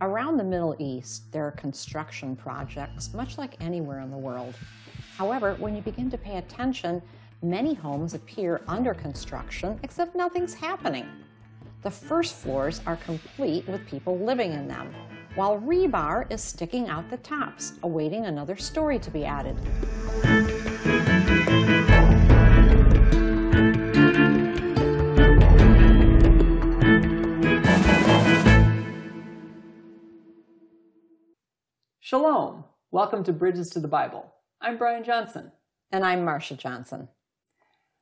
Around the Middle East, there are construction projects, much like anywhere in the world. However, when you begin to pay attention, many homes appear under construction, except nothing's happening. The first floors are complete with people living in them, while rebar is sticking out the tops, awaiting another story to be added. Shalom. Welcome to Bridges to the Bible. I'm Brian Johnson. And I'm Marcia Johnson.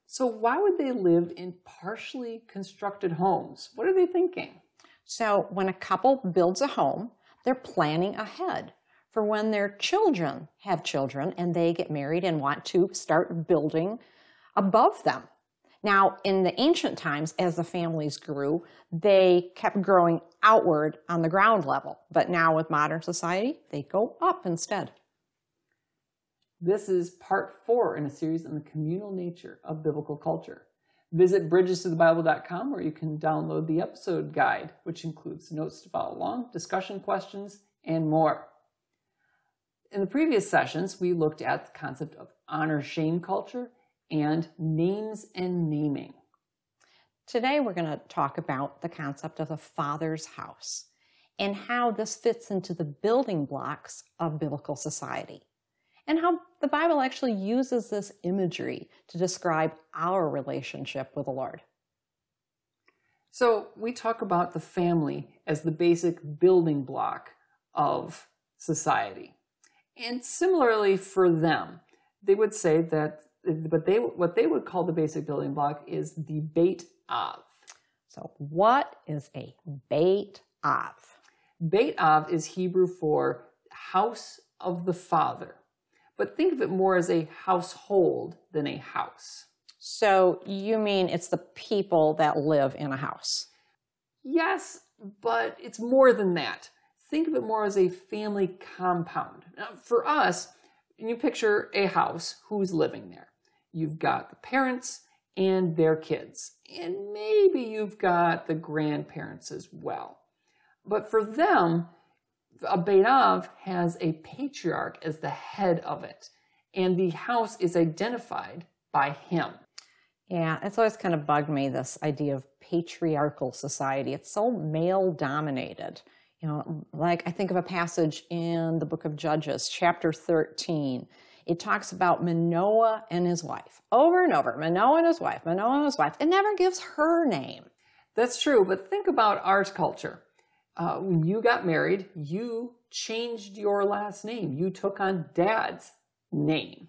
So, why would they live in partially constructed homes? What are they thinking? So, when a couple builds a home, they're planning ahead for when their children have children and they get married and want to start building above them. Now, in the ancient times, as the families grew, they kept growing outward on the ground level. But now, with modern society, they go up instead. This is part four in a series on the communal nature of biblical culture. Visit bridgestothebible.com where you can download the episode guide, which includes notes to follow along, discussion questions, and more. In the previous sessions, we looked at the concept of honor shame culture and names and naming. Today, we're going to talk about the concept of the father's house and how this fits into the building blocks of biblical society, and how the Bible actually uses this imagery to describe our relationship with the Lord. So, we talk about the family as the basic building block of society. And similarly for them, they would say that but they what they would call the basic building block is the Beit Av. So, what is a Beit Av? Beit Av is Hebrew for house of the father, but think of it more as a household than a house. So, you mean it's the people that live in a house? Yes, but it's more than that. Think of it more as a family compound. Now, for us, when you picture a house, who's living there? You've got the parents and their kids, and maybe you've got the grandparents as well. But for them, a Beit Av has a patriarch as the head of it, and the house is identified by him. Yeah, it's always kind of bugged me this idea of patriarchal society. It's so male dominated. You know, like I think of a passage in the book of Judges, chapter 13 it talks about Manoah and his wife over and over. Manoah and his wife, Manoah and his wife. It never gives her name. That's true, but think about our culture. Uh, when you got married, you changed your last name. You took on dad's name.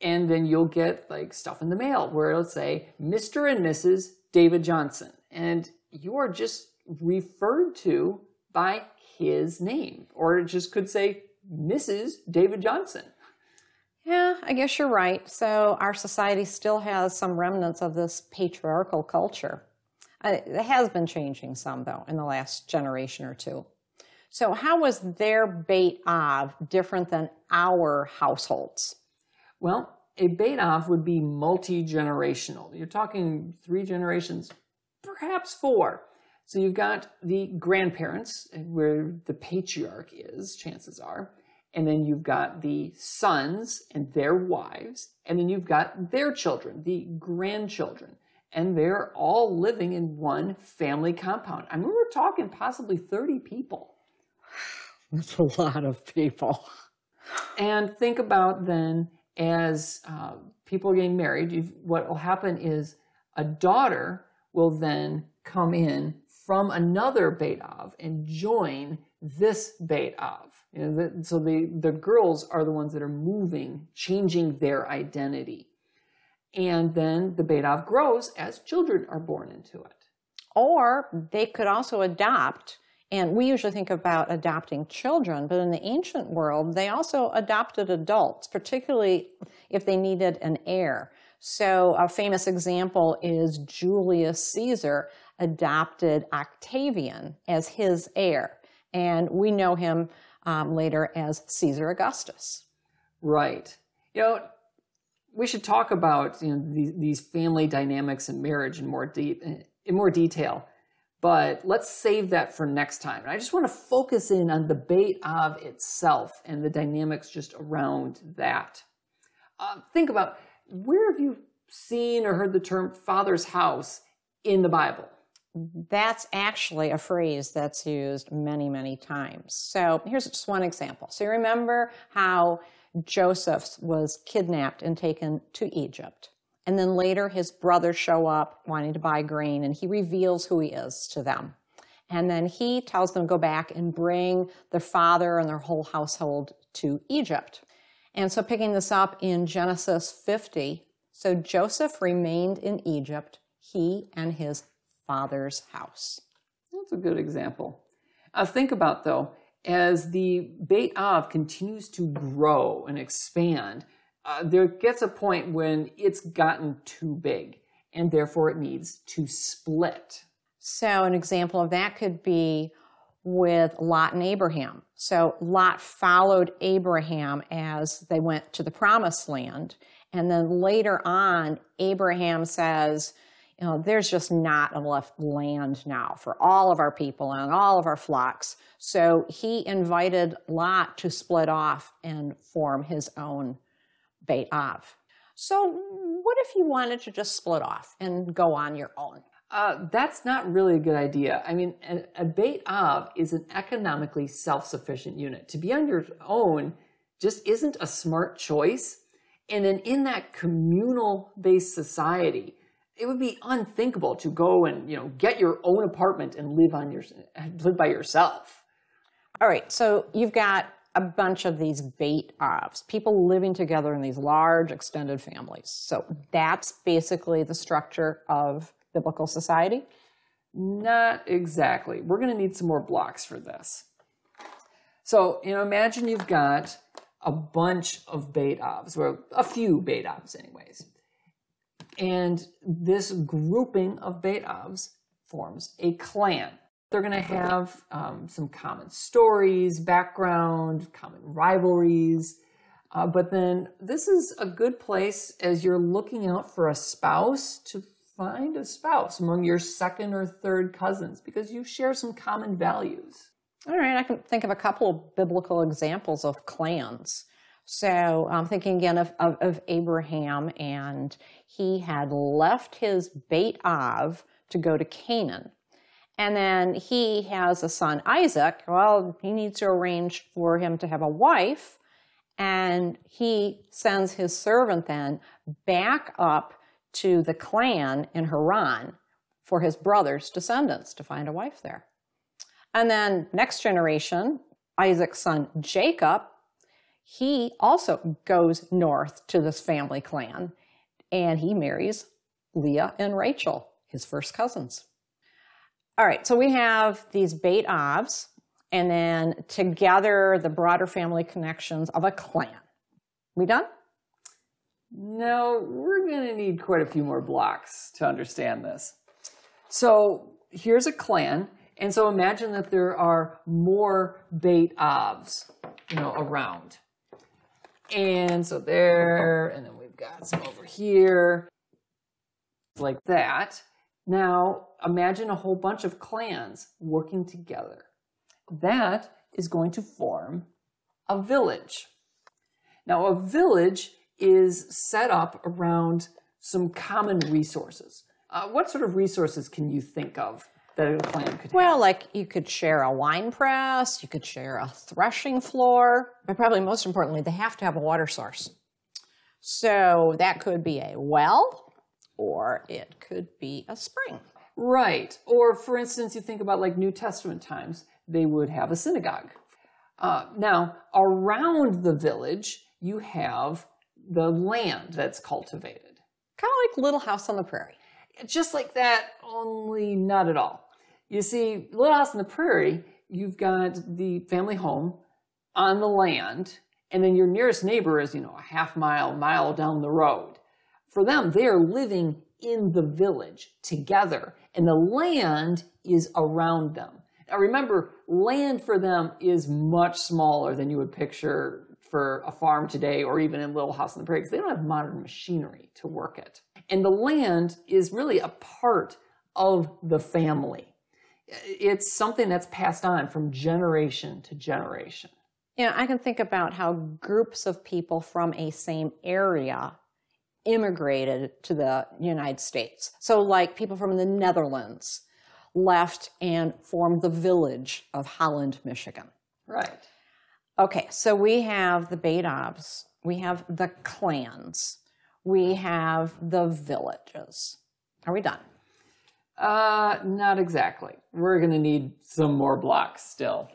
And then you'll get like stuff in the mail where it'll say Mr. and Mrs. David Johnson. And you are just referred to by his name. Or it just could say Mrs. David Johnson. Yeah, I guess you're right. So our society still has some remnants of this patriarchal culture. Uh, it has been changing some, though, in the last generation or two. So, how was their Beit Av different than our households? Well, a Beit Av would be multi generational. You're talking three generations, perhaps four. So, you've got the grandparents, where the patriarch is, chances are and then you've got the sons and their wives, and then you've got their children, the grandchildren, and they're all living in one family compound. I mean, we're talking possibly 30 people. That's a lot of people. And think about then as uh, people are getting married, what will happen is a daughter will then come in from another Beit Av and join this Beit Av. You know, the, so the, the girls are the ones that are moving, changing their identity. And then the Beit Av grows as children are born into it. Or they could also adopt, and we usually think about adopting children, but in the ancient world, they also adopted adults, particularly if they needed an heir. So a famous example is Julius Caesar adopted Octavian as his heir. And we know him um, later as Caesar Augustus. Right. You know, we should talk about you know these, these family dynamics and marriage in more deep in more detail. But let's save that for next time. And I just want to focus in on the Beit Av itself and the dynamics just around that. Uh, think about where have you seen or heard the term father's house in the Bible? That's actually a phrase that's used many, many times. So here's just one example. So you remember how Joseph was kidnapped and taken to Egypt. And then later his brothers show up wanting to buy grain and he reveals who he is to them. And then he tells them to go back and bring their father and their whole household to Egypt. And so picking this up in Genesis 50, so Joseph remained in Egypt, he and his father's house. That's a good example. Uh, think about though, as the Beit Av continues to grow and expand, uh, there gets a point when it's gotten too big and therefore it needs to split. So, an example of that could be with Lot and Abraham. So, Lot followed Abraham as they went to the promised land. And then later on, Abraham says, you know, there's just not enough land now for all of our people and all of our flocks. So he invited Lot to split off and form his own Beit Av. So what if you wanted to just split off and go on your own? Uh, that's not really a good idea. I mean, a, a Beit Av is an economically self-sufficient unit. To be on your own just isn't a smart choice. And then in that communal-based society, it would be unthinkable to go and you know get your own apartment and live on your live by yourself. All right, so you've got a bunch of these Beit Avs, people living together in these large extended families. So that's basically the structure of biblical society. Not exactly. We're going to need some more blocks for this. So, you know, imagine you've got a bunch of Beit Avs, or a few Beit Avs, anyways. And this grouping of Beit Avs forms a clan. They're going to have um, some common stories, background, common rivalries. Uh, but then this is a good place as you're looking out for a spouse to find a spouse among your second or third cousins because you share some common values. All right, I can think of a couple of biblical examples of clans. So I'm thinking again of, of, of, Abraham, and he had left his Beit Av to go to Canaan. And then he has a son, Isaac. Well, he needs to arrange for him to have a wife. And he sends his servant then back up to the clan in Haran for his brother's descendants to find a wife there. And then next generation, Isaac's son Jacob he also goes north to this family clan and he marries Leah and Rachel, his first cousins. All right, so we have these Beit Avs and then together the broader family connections of a clan. We done? No, we're going to need quite a few more blocks to understand this. So here's a clan, and so imagine that there are more Beit Avs, you know, around. And so there, and then we've got some over here, like that. Now, imagine a whole bunch of clans working together. That is going to form a village. Now, a village is set up around some common resources. Uh, what sort of resources can you think of that a clan could well, have? like you could share a wine press, you could share a threshing floor, but probably most importantly, they have to have a water source. So that could be a well or it could be a spring. Right. Or for instance, you think about like New Testament times, they would have a synagogue. Uh, now, around the village, you have the land that's cultivated. Kind of like Little House on the Prairie. Just like that, only not at all. You see, Little House on the Prairie, you've got the family home on the land, and then your nearest neighbor is, you know, a half mile, mile down the road. For them, they are living in the village together, and the land is around them. Now remember, land for them is much smaller than you would picture for a farm today or even in Little House on the Prairie because they don't have modern machinery to work it. And the land is really a part of the family. It's something that's passed on from generation to generation. Yeah, I can think about how groups of people from a same area immigrated to the United States. So, like people from the Netherlands left and formed the village of Holland, Michigan. Right. Okay, so we have the Avs, we have the clans, we have the villages. Are we done? Uh, not exactly. We're going to need some more blocks still.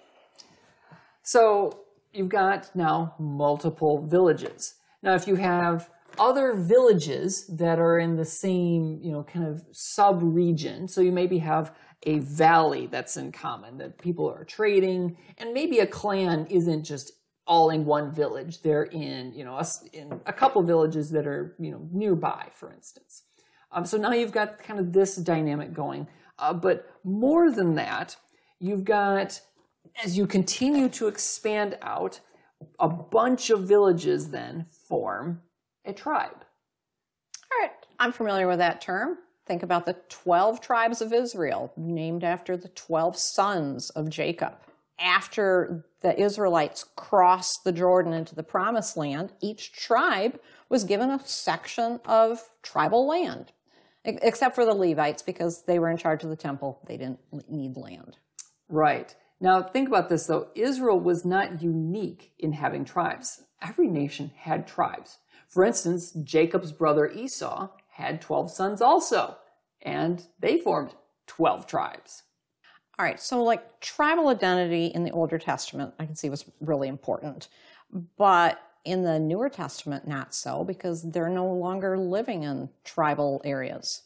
So you've got now multiple villages. Now, if you have other villages that are in the same, you know, kind of sub-region, so you maybe have a valley that's in common that people are trading, and maybe a clan isn't just all in one village. They're in, you know, a, in a couple villages that are, you know, nearby, for instance. Um, so now you've got kind of this dynamic going. Uh, but more than that, you've got, as you continue to expand out, a bunch of villages then form a tribe. All right, I'm familiar with that term. Think about the 12 tribes of Israel, named after the 12 sons of Jacob. After the Israelites crossed the Jordan into the promised land, each tribe was given a section of tribal land, except for the Levites because they were in charge of the temple. They didn't need land. Right. Now, think about this though. Israel was not unique in having tribes. Every nation had tribes. For instance, Jacob's brother Esau had 12 sons also, and they formed 12 tribes. All right, so like tribal identity in the Older Testament, I can see was really important. But in the Newer Testament, not so, because they're no longer living in tribal areas.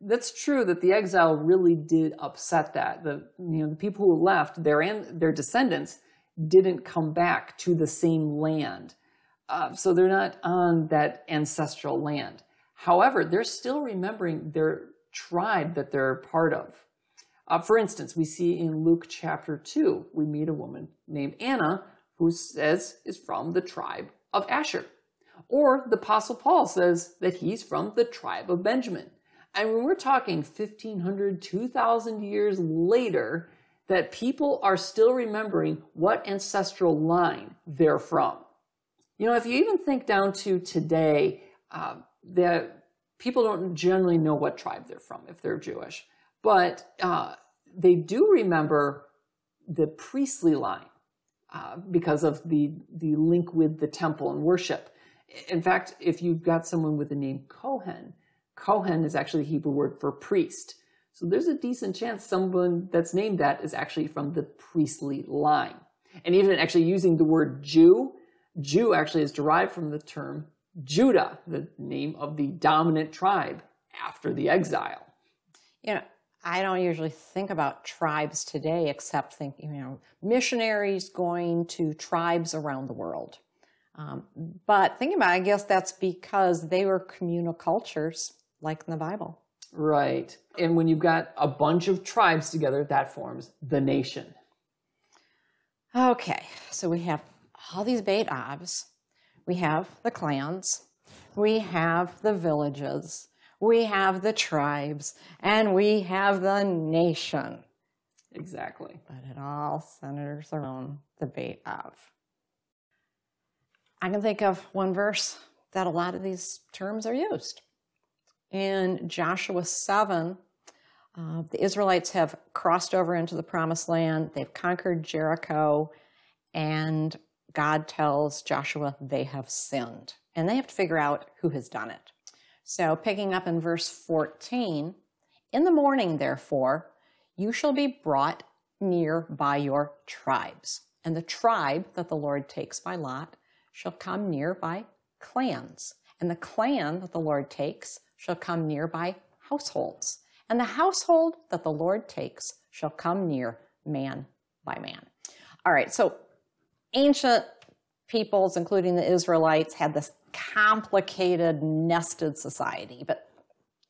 That's true that the exile really did upset that. The you know the people who left, their and their descendants didn't come back to the same land. Uh, so they're not on that ancestral land. However, they're still remembering their tribe that they're part of. Uh, for instance, we see in Luke chapter 2, we meet a woman named Anna who says is from the tribe of Asher. Or the Apostle Paul says that he's from the tribe of Benjamin. And when we're talking 1500, 2000 years later, that people are still remembering what ancestral line they're from. You know, if you even think down to today, uh, that people don't generally know what tribe they're from if they're Jewish, but uh, they do remember the priestly line uh, because of the the link with the temple and worship. In fact, if you've got someone with the name Cohen, Cohen is actually the Hebrew word for priest. So there's a decent chance someone that's named that is actually from the priestly line. And even actually using the word Jew Jew actually is derived from the term Judah, the name of the dominant tribe after the exile. You know, I don't usually think about tribes today except think, you know, missionaries going to tribes around the world. Um, but thinking about it, I guess that's because they were communal cultures like in the Bible. Right. And when you've got a bunch of tribes together, that forms the nation. Okay, so we have all these Beit Avs. We have the clans, we have the villages, we have the tribes, and we have the nation. Exactly. But it all centers around the Beit Av. I can think of one verse that a lot of these terms are used. In Joshua 7, uh, the Israelites have crossed over into the promised land. They've conquered Jericho, and God tells Joshua they have sinned and they have to figure out who has done it. So, picking up in verse 14, in the morning, therefore, you shall be brought near by your tribes, and the tribe that the Lord takes by lot shall come near by clans, and the clan that the Lord takes shall come near by households, and the household that the Lord takes shall come near man by man. All right, so ancient peoples, including the Israelites, had this complicated, nested society. But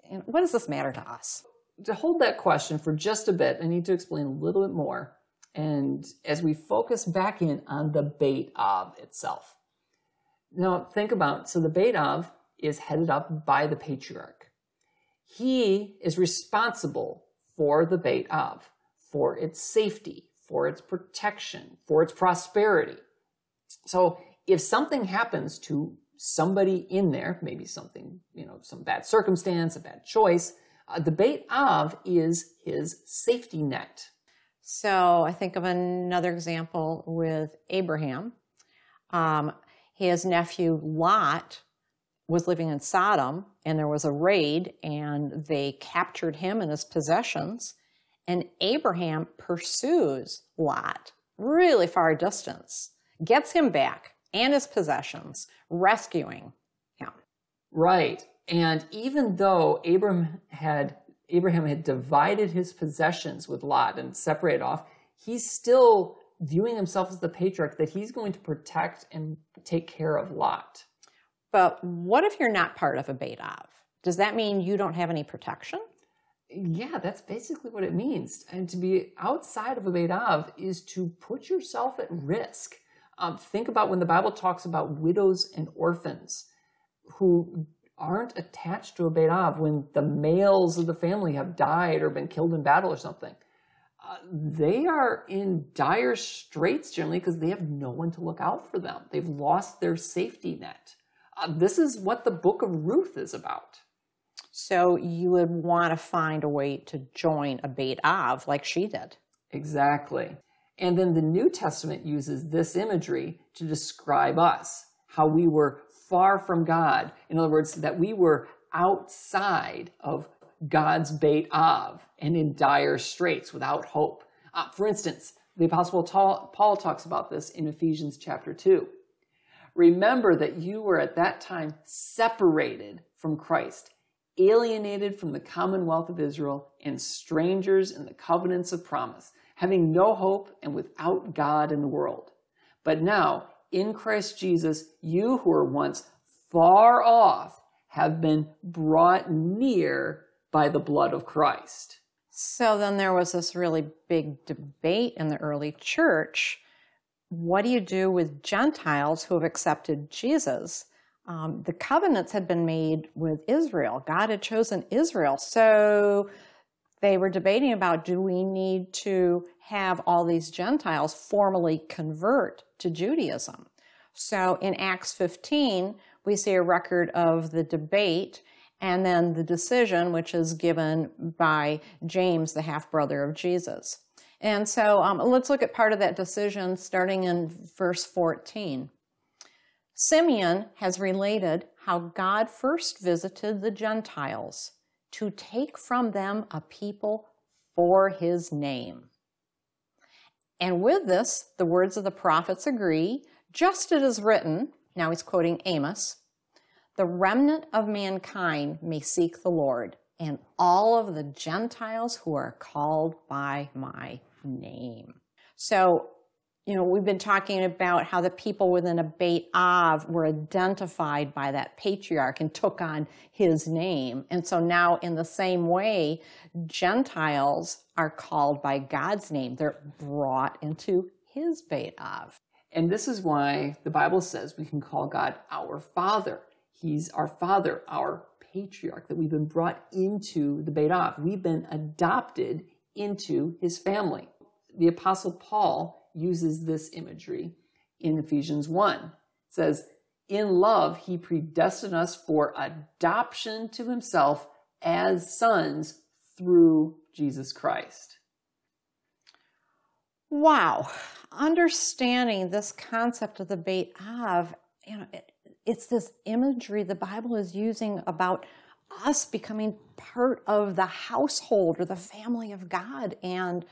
you know, what does this matter to us? To hold that question for just a bit, I need to explain a little bit more. And as we focus back in on the Beit Av itself. Now, think about so the Beit Av is headed up by the patriarch. He is responsible for the Beit Av, for its safety, for its protection, for its prosperity. So if something happens to somebody in there, maybe something, you know, some bad circumstance, a bad choice, uh, the Beit Av is his safety net. So I think of another example with Abraham. Um, his nephew Lot was living in Sodom, and there was a raid, and they captured him and his possessions. And Abraham pursues Lot really far distance, gets him back and his possessions, rescuing him. Right. And even though Abraham had Abraham had divided his possessions with Lot and separated off, he's still viewing himself as the patriarch that he's going to protect and take care of Lot. But what if you're not part of a Beit Av? Does that mean you don't have any protection? Yeah, that's basically what it means. And to be outside of a Beit Av is to put yourself at risk. Um, think about when the Bible talks about widows and orphans who aren't attached to a Beit Av when the males of the family have died or been killed in battle or something. Uh, they are in dire straits generally because they have no one to look out for them. They've lost their safety net. Uh, this is what the book of Ruth is about. So you would want to find a way to join a Beit Av like she did. Exactly. And then the New Testament uses this imagery to describe us, how we were far from God. In other words, that we were outside of God's Beit Av and in dire straits without hope. Uh, for instance, the Apostle Paul talks about this in Ephesians chapter 2. Remember that you were at that time separated from Christ, alienated from the commonwealth of Israel, and strangers in the covenants of promise, having no hope and without God in the world. But now, in Christ Jesus, you who were once far off have been brought near by the blood of Christ. So then there was this really big debate in the early church. What do you do with Gentiles who have accepted Jesus? Um, the covenants had been made with Israel. God had chosen Israel. So they were debating about do we need to have all these Gentiles formally convert to Judaism? So in Acts 15, we see a record of the debate and then the decision, which is given by James, the half brother of Jesus. And so um, let's look at part of that decision starting in verse 14. Simeon has related how God first visited the Gentiles to take from them a people for his name. And with this, the words of the prophets agree, just as it is written, now he's quoting Amos, the remnant of mankind may seek the Lord, and all of the Gentiles who are called by my name. So you know, we've been talking about how the people within a Beit Av were identified by that patriarch and took on his name. And so now, in the same way, Gentiles are called by God's name. They're brought into his Beit Av. And this is why the Bible says we can call God our Father. He's our Father, our patriarch, that we've been brought into the Beit Av. We've been adopted into his family. The Apostle Paul uses this imagery in Ephesians 1. It says, In love, he predestined us for adoption to himself as sons through Jesus Christ. Wow. Understanding this concept of the Beit Av, you know, it, it's this imagery the Bible is using about us becoming part of the household or the family of God and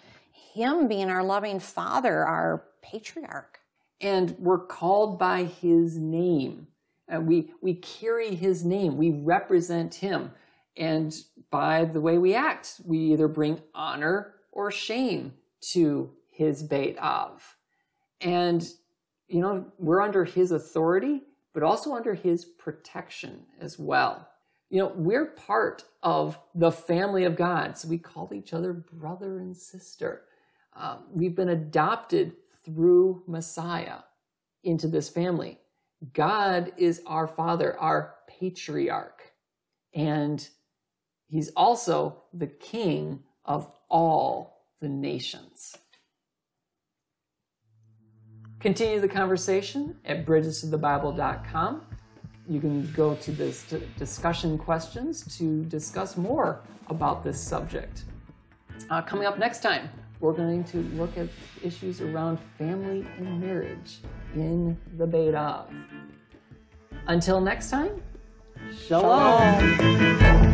him being our loving father, our patriarch. And we're called by his name. Uh, we, we carry his name, we represent him. And by the way we act, we either bring honor or shame to his Beit Av. And, you know, we're under his authority, but also under his protection as well. You know, we're part of the family of God, so we call each other brother and sister. Um, we've been adopted through Messiah into this family. God is our father, our patriarch, and he's also the king of all the nations. Continue the conversation at bridgestothebible.com. You can go to this discussion questions to discuss more about this subject. Uh, coming up next time, we're going to look at issues around family and marriage in the Beit Av. Until next time, shalom. shalom.